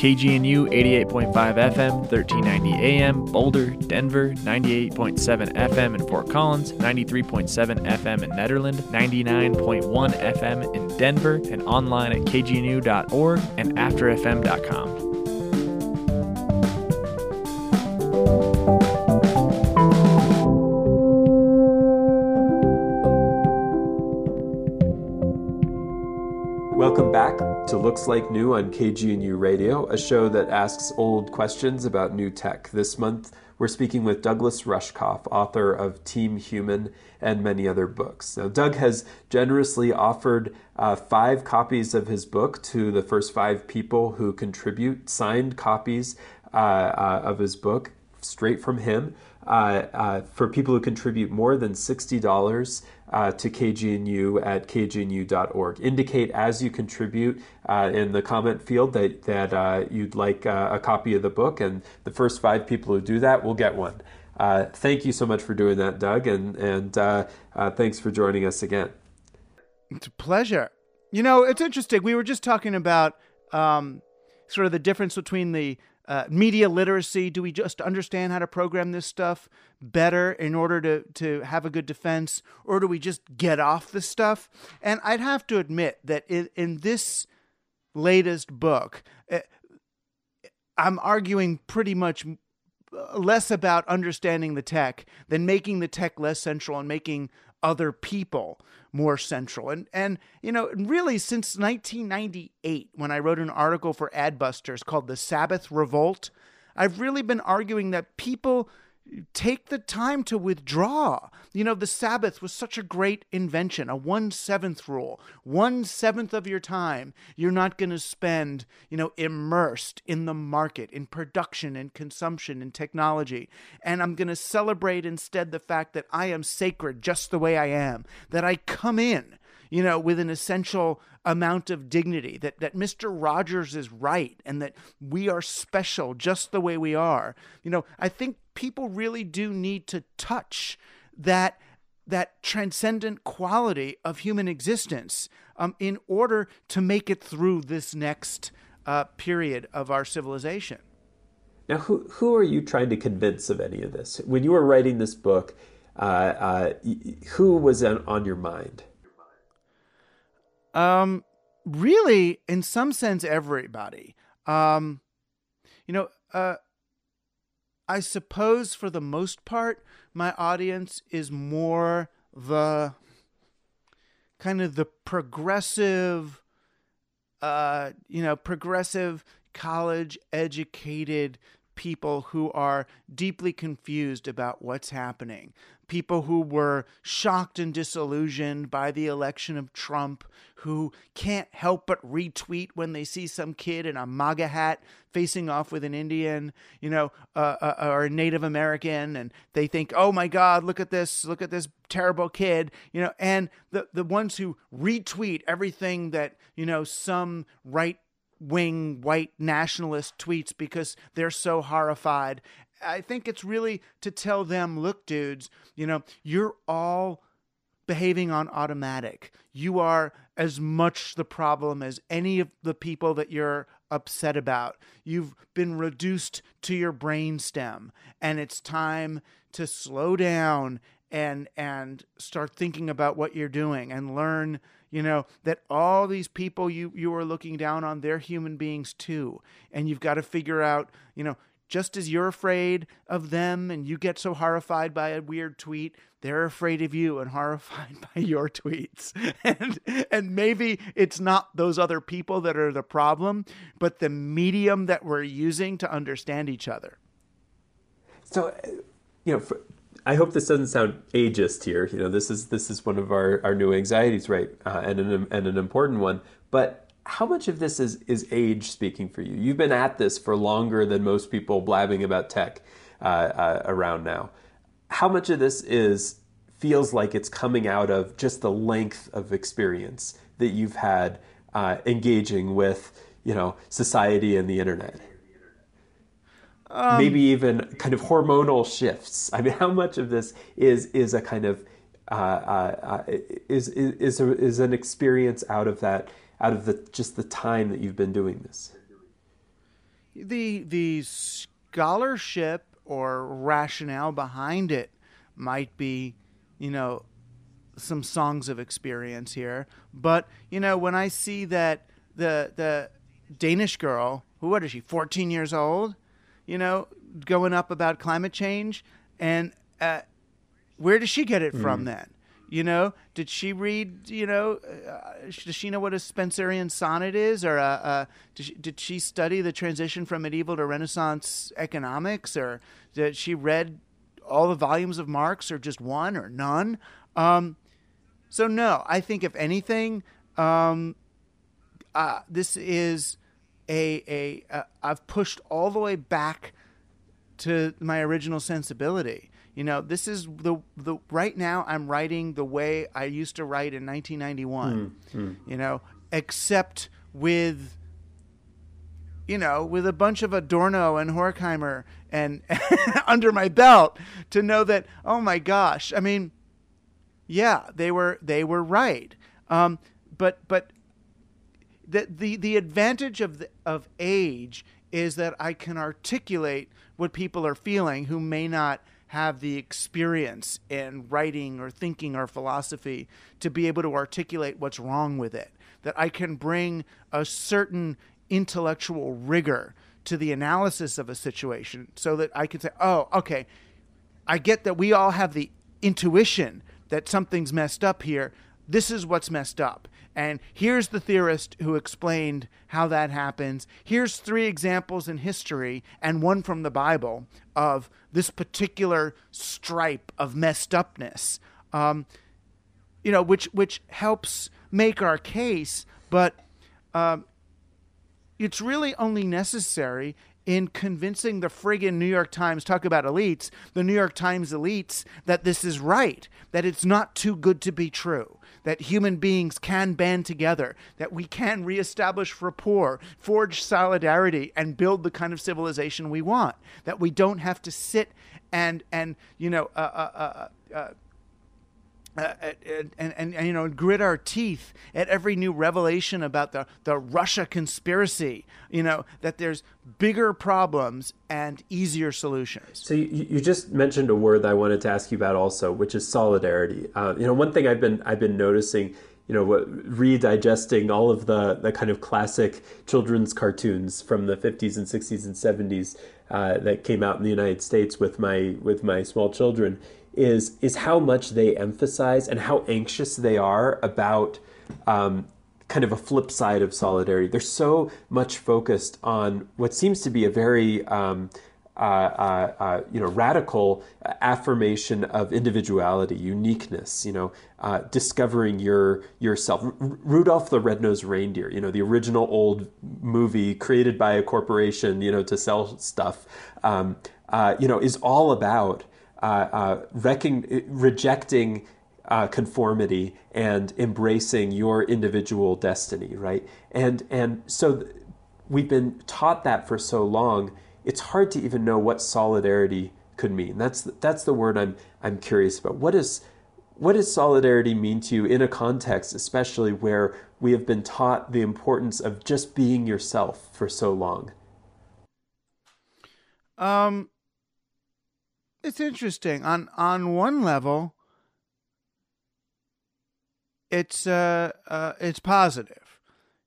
KGNU 88.5 FM, 1390 AM, Boulder, Denver, 98.7 FM in Fort Collins, 93.7 FM in Nederland, 99.1 FM in Denver, and online at kgnu.org and afterfm.com. to Looks Like New on KGNU Radio, a show that asks old questions about new tech. This month, we're speaking with Douglas Rushkoff, author of Team Human and many other books. Now, Doug has generously offered uh, five copies of his book to the first five people who contribute, signed copies uh, uh, of his book straight from him. Uh, uh, for people who contribute more than $60 uh, to KGNU at kgnu.org. Indicate as you contribute uh, in the comment field that, that uh, you'd like uh, a copy of the book, and the first five people who do that will get one. thank you so much for doing that, Doug, and, and thanks for joining us again. It's a pleasure. You know, it's interesting. We were just talking about um, sort of the difference between the uh, media literacy? Do we just understand how to program this stuff better in order to, to have a good defense? Or do we just get off the stuff? And I'd have to admit that in, in this latest book, uh, I'm arguing pretty much less about understanding the tech than making the tech less central and making other people more central. And and you know, really since 1998 when I wrote an article for Adbusters called The Sabbath Revolt, I've really been arguing that people take the time to withdraw. You know, the Sabbath was such a great invention, a one seventh rule. One seventh of your time you're not going to spend, you know, immersed in the market, in production and consumption and technology. And I'm going to celebrate instead the fact that I am sacred just the way I am, that I come in you know, with an essential amount of dignity, that, that Mr. Rogers is right and that we are special just the way we are. You know, I think people really do need to touch that that transcendent quality of human existence um, in order to make it through this next uh, period of our civilization. Now, who who are you trying to convince of any of this? When you were writing this book, uh, uh, who was on your mind? Um, really, in some sense, everybody. Um, you know, uh, I suppose for the most part, my audience is more the kind of the progressive, uh, you know, progressive college educated people who are deeply confused about what's happening, people who were shocked and disillusioned by the election of Trump, who can't help but retweet when they see some kid in a MAGA hat facing off with an Indian, you know, uh, uh, or a Native American, and they think, "Oh my God, look at this! Look at this terrible kid!" You know, and the the ones who retweet everything that you know some right wing white nationalist tweets because they're so horrified. I think it's really to tell them, look, dudes, you know, you're all behaving on automatic. You are as much the problem as any of the people that you're upset about. You've been reduced to your brain stem, and it's time to slow down and and start thinking about what you're doing and learn you know that all these people you you are looking down on they're human beings too. And you've got to figure out you know just as you're afraid of them and you get so horrified by a weird tweet they're afraid of you and [laughs] horrified by your tweets. [laughs] And and maybe it's not those other people that are the problem but the medium that we're using to understand each other. So uh, you know for, I hope this doesn't sound ageist here. You know, this is this is one of our, our new anxieties, right? Uh, and an and an important one. But how much of this is is age speaking for you? You've been at this for longer than most people blabbing about tech uh, uh, around now. How much of this is feels like it's coming out of just the length of experience that you've had uh, engaging with you know society and the internet? Um, maybe even kind of hormonal shifts. I mean, [laughs] how much of this is is a kind of uh, uh, is is is, is an experience out of that out of the just the time that you've been doing this? The the scholarship or rationale behind it might be, you know, some songs of experience here. But you know, when I see that the the Danish girl, who what is she, fourteen years old? You know, going up about climate change. And uh, where does she get it from mm. then? You know, did she read? You know, uh, does she know what a Spenserian sonnet is, or uh, uh, did, she, did she study the transition from medieval to Renaissance economics, or did she read all the volumes of Marx, or just one, or none? Um, so no, I think if anything, um, uh, this is a a uh, I've pushed all the way back to my original sensibility. You know, this is the the right now I'm writing the way I used to write in 1991. Mm, mm. You know, except with you know, with a bunch of Adorno and Horkheimer and [laughs] under my belt to know that oh my gosh, I mean, yeah, they were they were right. Um, but but the the the advantage of the, of age is that I can articulate what people are feeling who may not have the experience in writing or thinking or philosophy to be able to articulate what's wrong with it. That I can bring a certain intellectual rigor to the analysis of a situation so that I can say, oh, okay, I get that we all have the intuition that something's messed up here. This is what's messed up. And here's the theorist who explained how that happens. Here's three examples in history and one from the Bible of this particular stripe of messed upness. Um, you know, which which helps make our case, but um, it's really only necessary in convincing the friggin' New York Times, talk about elites, the New York Times elites, that this is right, that it's not too good to be true, that human beings can band together, that we can reestablish rapport, forge solidarity, and build the kind of civilization we want. That we don't have to sit and and you know. Uh, uh, uh, uh uh, and, and, and, you know grit our teeth at every new revelation about the, the Russia conspiracy. You know that there's bigger problems and easier solutions. So you, you just mentioned a word that I wanted to ask you about also, which is solidarity. Uh, you know, one thing I've been I've been noticing you know, redigesting all of the the kind of classic children's cartoons from the 50s and 60s and 70s uh, that came out in the United States with my with my small children is is how much they emphasize and how anxious they are about um, kind of a flip side of solidarity. They're so much focused on what seems to be a very um, you know, radical affirmation of individuality, uniqueness. You know, uh, discovering your yourself. R- Rudolph the Red-Nosed Reindeer. You know, the original old movie created by a corporation. You know, to sell stuff. Um, uh, you know, is all about uh, recon- rejecting uh, conformity and embracing your individual destiny, right? And and so th- we've been taught that for so long it's hard to even know what solidarity could mean. That's that's the word I'm I'm curious about. What is what does solidarity mean to you in a context, especially where we have been taught the importance of just being yourself for so long? Um, it's interesting. On on one level, it's uh, uh it's positive,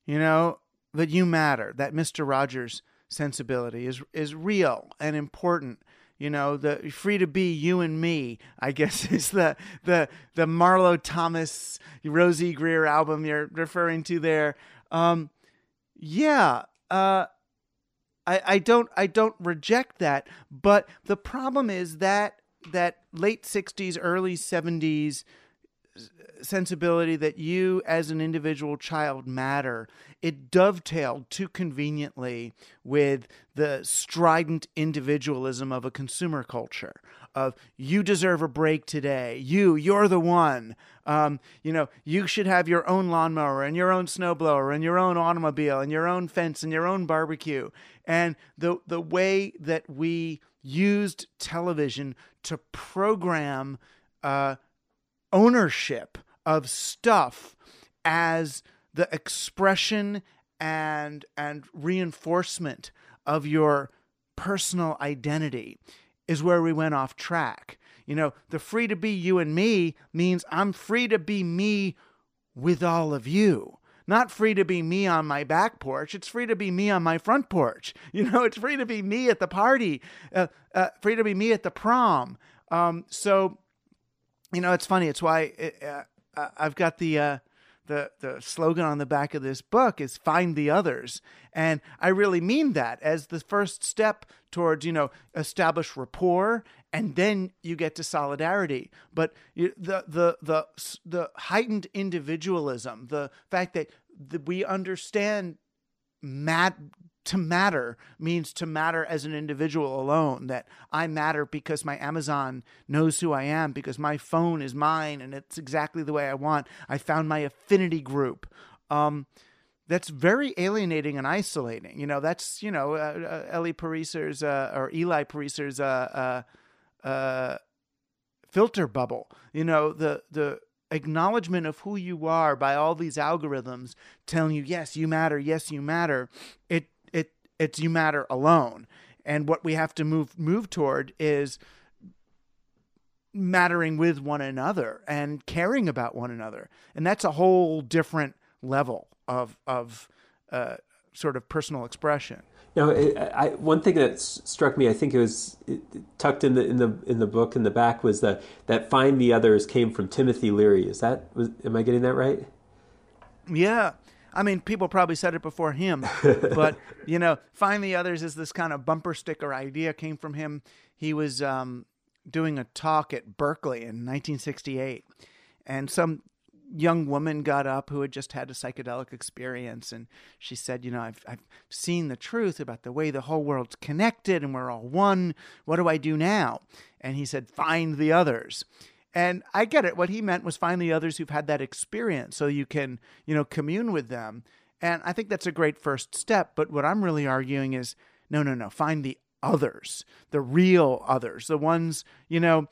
you know, that you matter. That Mister Rogers sensibility is is real and important. You know the free to be you and me i guess [laughs] is the the the marlo thomas Rosey Grier album you're referring to there. Um yeah uh i i don't i don't reject that but the problem is that that late 60s early 70s sensibility that you as an individual child matter it dovetailed too conveniently with the strident individualism of a consumer culture of you deserve a break today you you're the one. Um, you know you should have your own lawnmower and your own snowblower and your own automobile and your own fence and your own barbecue. And the the way that we used television to program uh, ownership of stuff as the expression and and reinforcement of your personal identity is where we went off track. You know, the free to be you and me means I'm free to be me with all of you. Not free to be me on my back porch. It's free to be me on my front porch. [laughs] You know, it's free to be me at the party, uh, uh, free to be me at the prom. Um, so, you know, it's funny. It's why it, uh, uh, I've got the uh, the the slogan on the back of this book is "Find the others," and I really mean that as the first step towards you know establish rapport, and then you get to solidarity. But you, the the the the heightened individualism, the fact that the, we understand mat to matter means to matter as an individual alone that i matter because my amazon knows who i am because my phone is mine and it's exactly the way i want. I found my affinity group. Um, that's very alienating and isolating. You know that's you know uh, uh, Eli Pariser's uh, or Eli Pariser's uh, uh, uh, filter bubble. You know the the acknowledgement of who you are by all these algorithms telling you yes you matter yes you matter. It it's you matter alone. And what we have to move move toward is mattering with one another and caring about one another. And that's a whole different level of of uh, sort of personal expression. Now, I, one thing that struck me, I think it was tucked in the in the in the book in the back, was that that find the others came from Timothy Leary. Is that was, am I getting that right? Yeah, I mean, people probably said it before him, [laughs] but you know, find the others is this kind of bumper sticker idea came from him. He was um, doing a talk at Berkeley in 1968, and some young woman got up who had just had a psychedelic experience and she said you know I've, I've seen the truth about the way the whole world's connected and we're all one. What do i do now? And he said find the others and I get it. What he meant was find the others who've had that experience so you can, you know, commune with them. And I think that's a great first step. But what I'm really arguing is no, no, no. Find the others, the real others, the ones, you know,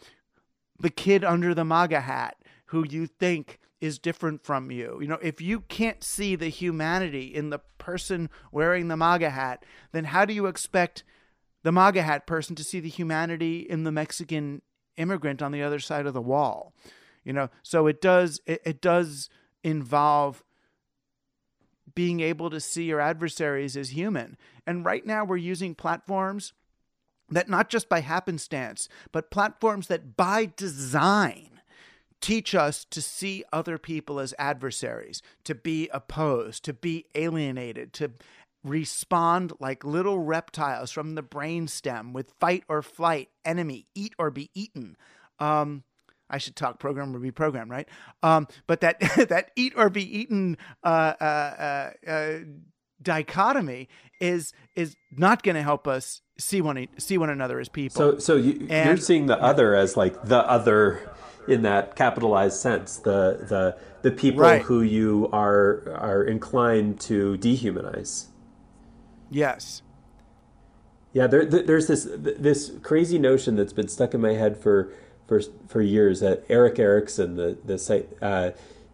the kid under the MAGA hat who you think is different from you. You know, if you can't see the humanity in the person wearing the MAGA hat, then how do you expect the MAGA hat person to see the humanity in the Mexican immigrant on the other side of the wall you know so it does it, it does involve being able to see your adversaries as human. And right now, we're using platforms that not just by happenstance, but platforms that by design teach us to see other people as adversaries, to be opposed, to be alienated, to respond like little reptiles from the brainstem with fight or flight, enemy, eat or be eaten. Um, I should talk program or be program, right? Um, but that [laughs] that eat or be eaten uh, uh, uh, uh dichotomy is is not going to help us see one see one another as people. So so you, you're seeing the other as like the other in that capitalized sense, the the the people right. who you are are inclined to dehumanize. Yes. Yeah, there, there's this this crazy notion that's been stuck in my head for for for years that Erik Erikson, the the uh,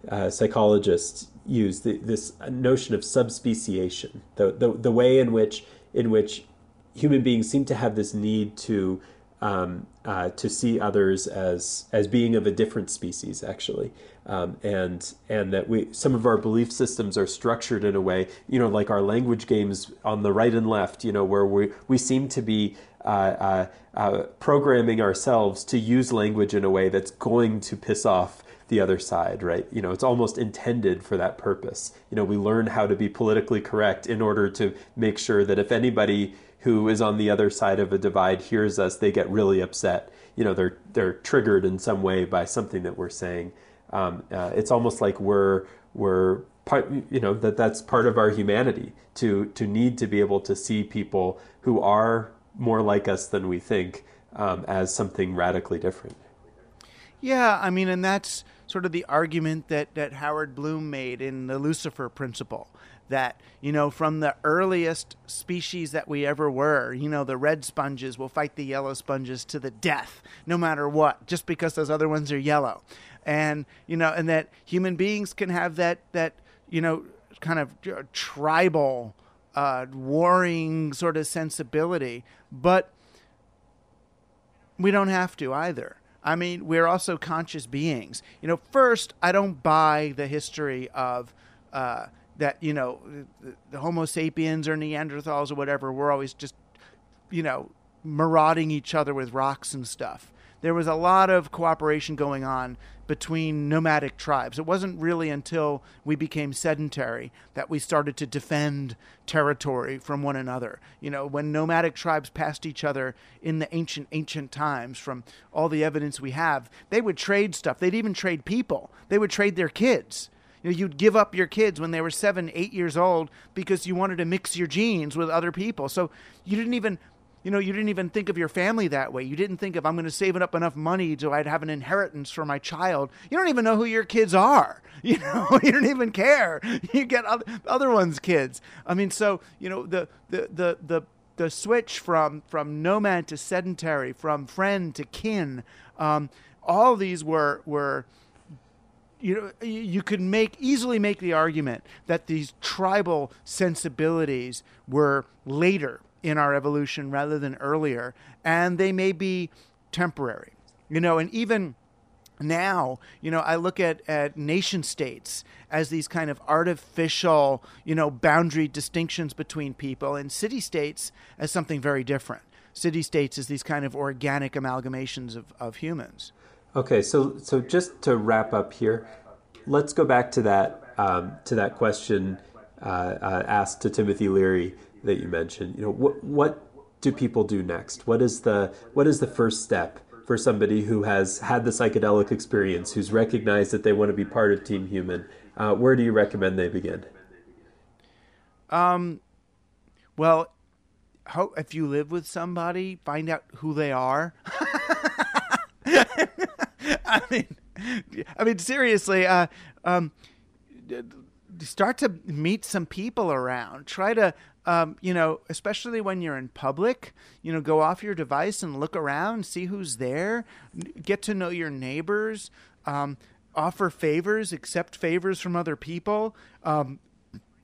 uh, psychologist, used the, this notion of subspeciation, the, the the way in which in which human beings seem to have this need to um, uh, to see others as as being of a different species, actually, um, and and that we some of our belief systems are structured in a way, you know, like our language games on the right and left, you know, where we we seem to be uh, uh, uh, programming ourselves to use language in a way that's going to piss off the other side, right? You know, it's almost intended for that purpose. You know, we learn how to be politically correct in order to make sure that if anybody who is on the other side of a divide hears us, they get really upset. You know, they're they're triggered in some way by something that we're saying. Um, uh, it's almost like we're we're part, you know that that's part of our humanity to to need to be able to see people who are more like us than we think um, as something radically different. Yeah, I mean, and that's sort of the argument that that Howard Bloom made in the Lucifer Principle that, you know, from the earliest species that we ever were, you know, the red sponges will fight the yellow sponges to the death, no matter what, just because those other ones are yellow. And, you know, and that human beings can have that, that, you know, kind of tribal, uh, warring sort of sensibility, but we don't have to either. I mean, we're also conscious beings. You know, first, I don't buy the history of, uh, that you know the Homo sapiens or Neanderthals or whatever were always just you know marauding each other with rocks and stuff. There was a lot of cooperation going on between nomadic tribes. It wasn't really until we became sedentary that we started to defend territory from one another. You know, when nomadic tribes passed each other in the ancient, ancient times, from all the evidence we have, they would trade stuff. They'd even trade people, they would trade their kids you know, you'd give up your kids when they were seven, eight years old because you wanted to mix your genes with other people. So you didn't even, you know, you didn't even think of your family that way. You didn't think of I'm going to save up enough money so I'd have an inheritance for my child. You don't even know who your kids are. [laughs] You know, [laughs] you don't even care. [laughs] You get other ones' kids. I mean, so you know the the the the the switch from from nomad to sedentary, from friend to kin. Um, all these were were you know you could make easily make the argument that these tribal sensibilities were later in our evolution rather than earlier and they may be temporary. You know and even now you know i look at, at nation states as these kind of artificial you know boundary distinctions between people and city states as something very different. City states as these kind of organic amalgamations of, of humans. Okay, so so just to wrap up here, let's go back to that um, to that question uh, uh, asked to Timothy Leary that you mentioned. You know, what what do people do next? What is the what is the first step for somebody who has had the psychedelic experience, who's recognized that they want to be part of Team Human? Uh, where do you recommend they begin? Um, well, if you live with somebody, find out who they are. [laughs] I mean, I mean, seriously, uh, um, start to meet some people around. Try to, um, you know, especially when you're in public, you know, go off your device and look around, see who's there, get to know your neighbors, um, offer favors, accept favors from other people, um,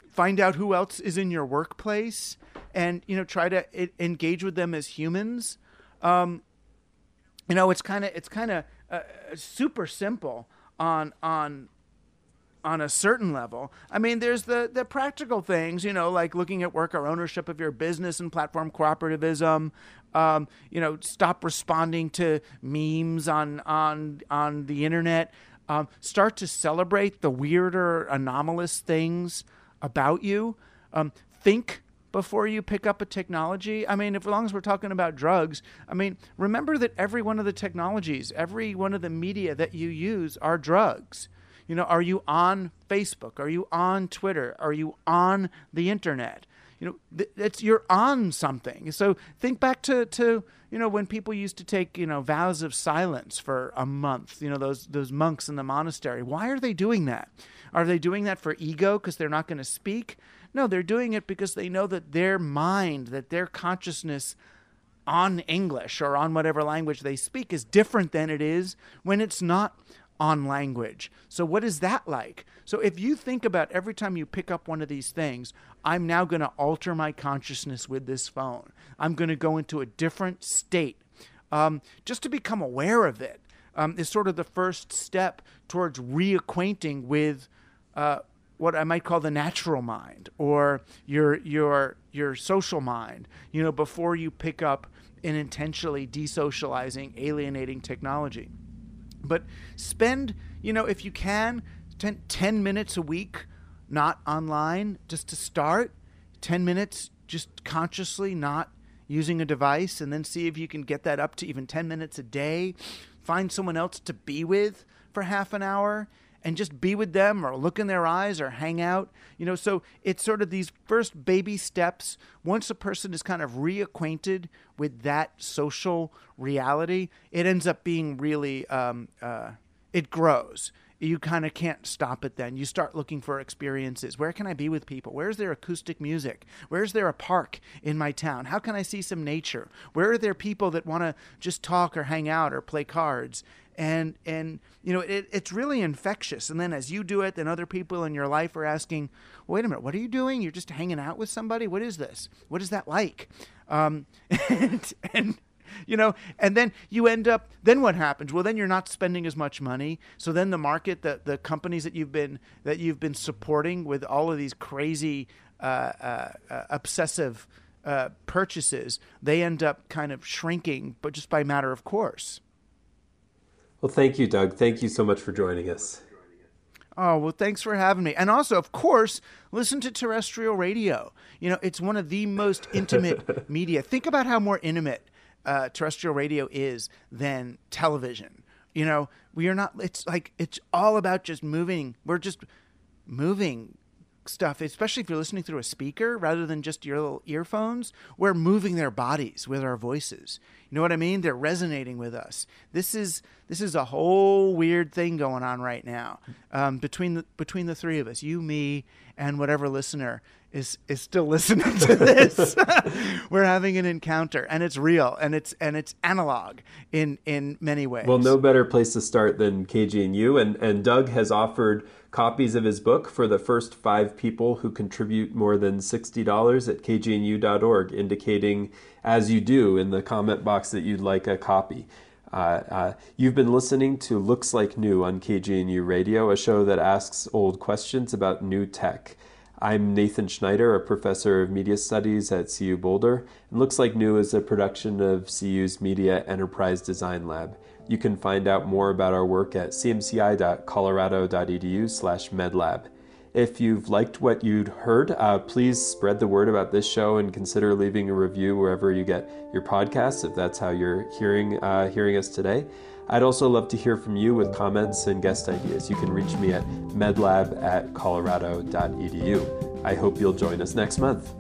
find out who else is in your workplace, and you know, try to engage with them as humans. Um, you know, it's kind of it's kind of uh, super simple on on on a certain level. I mean, there's the the practical things, you know, like looking at worker ownership of your business and platform cooperativism. Um, you know, stop responding to memes on on on the internet. Um, start to celebrate the weirder, anomalous things about you. Um, think before you pick up a technology. I mean, if, as long as we're talking about drugs, I mean, remember that every one of the technologies, every one of the media that you use are drugs. You know, are you on Facebook? Are you on Twitter? Are you on the internet? You know, it's you're on something. So think back to to you know when people used to take you know vows of silence for a month. You know those those monks in the monastery. Why are they doing that? Are they doing that for ego because they're not going to speak? No, they're doing it because they know that their mind, that their consciousness on English or on whatever language they speak is different than it is when it's not on language. So, what is that like? So, if you think about every time you pick up one of these things, I'm now going to alter my consciousness with this phone. I'm going to go into a different state. Um, just to become aware of it um, is sort of the first step towards reacquainting with uh, what I might call the natural mind or your your your social mind. You know, before you pick up an intentionally desocializing, alienating technology. But spend, you know, if you can, 10, 10 minutes a week not online just to start, 10 minutes just consciously not using a device, and then see if you can get that up to even 10 minutes a day. Find someone else to be with for half an hour and just be with them or look in their eyes or hang out. You know, so it's sort of these first baby steps. Once a person is kind of reacquainted with that social reality, it ends up being really, um, uh, it grows. You kind of can't stop it then. You start looking for experiences. Where can I be with people? Where's there acoustic music? Where's there a park in my town? How can I see some nature? Where are there people that want to just talk or hang out or play cards? And and you know it, it's really infectious. And then as you do it then other people in your life are asking wait a minute what are you doing? You're just hanging out with somebody? What is this? What is that like? Um, [laughs] and, and you know and then you end up then what happens? Well then you're not spending as much money. So then the market the, the companies that you've been that you've been supporting with all of these crazy uh, uh, uh, obsessive uh, purchases they end up kind of shrinking but just by matter of course well, thank you, Doug. Thank you so much for joining us. Oh, well, thanks for having me. And also, of course, listen to terrestrial radio. You know, it's one of the most intimate [laughs] media. Think about how more intimate uh, terrestrial radio is than television. You know, we are not, it's like, it's all about just moving. We're just moving stuff, especially if you're listening through a speaker rather than just your little earphones, we're moving their bodies with our voices. You know what I mean? They're resonating with us. This is this is a whole weird thing going on right now um, between the between the three of us, you, me, and whatever listener is is still listening to this. [laughs] We're having an encounter, and it's real, and it's and it's analog in in many ways. Well, no better place to start than KGNU, and and Doug has offered copies of his book for the first five people who contribute more than $60 at kgnu.org, indicating, as you do in the comment box, that you'd like a copy. Uh, uh, you've been listening to Looks Like New on KGNU Radio, a show that asks old questions about new tech. I'm Nathan Schneider, a professor of media studies at CU Boulder, and Looks Like New is a production of CU's Media Enterprise Design Lab. You can find out more about our work at cmci.colorado.edu slash medlab. If you've liked what you'd heard, uh, please spread the word about this show and consider leaving a review wherever you get your podcasts, if that's how you're hearing, uh, hearing us today. I'd also love to hear from you with comments and guest ideas. You can reach me at medlab at colorado.edu. I hope you'll join us next month.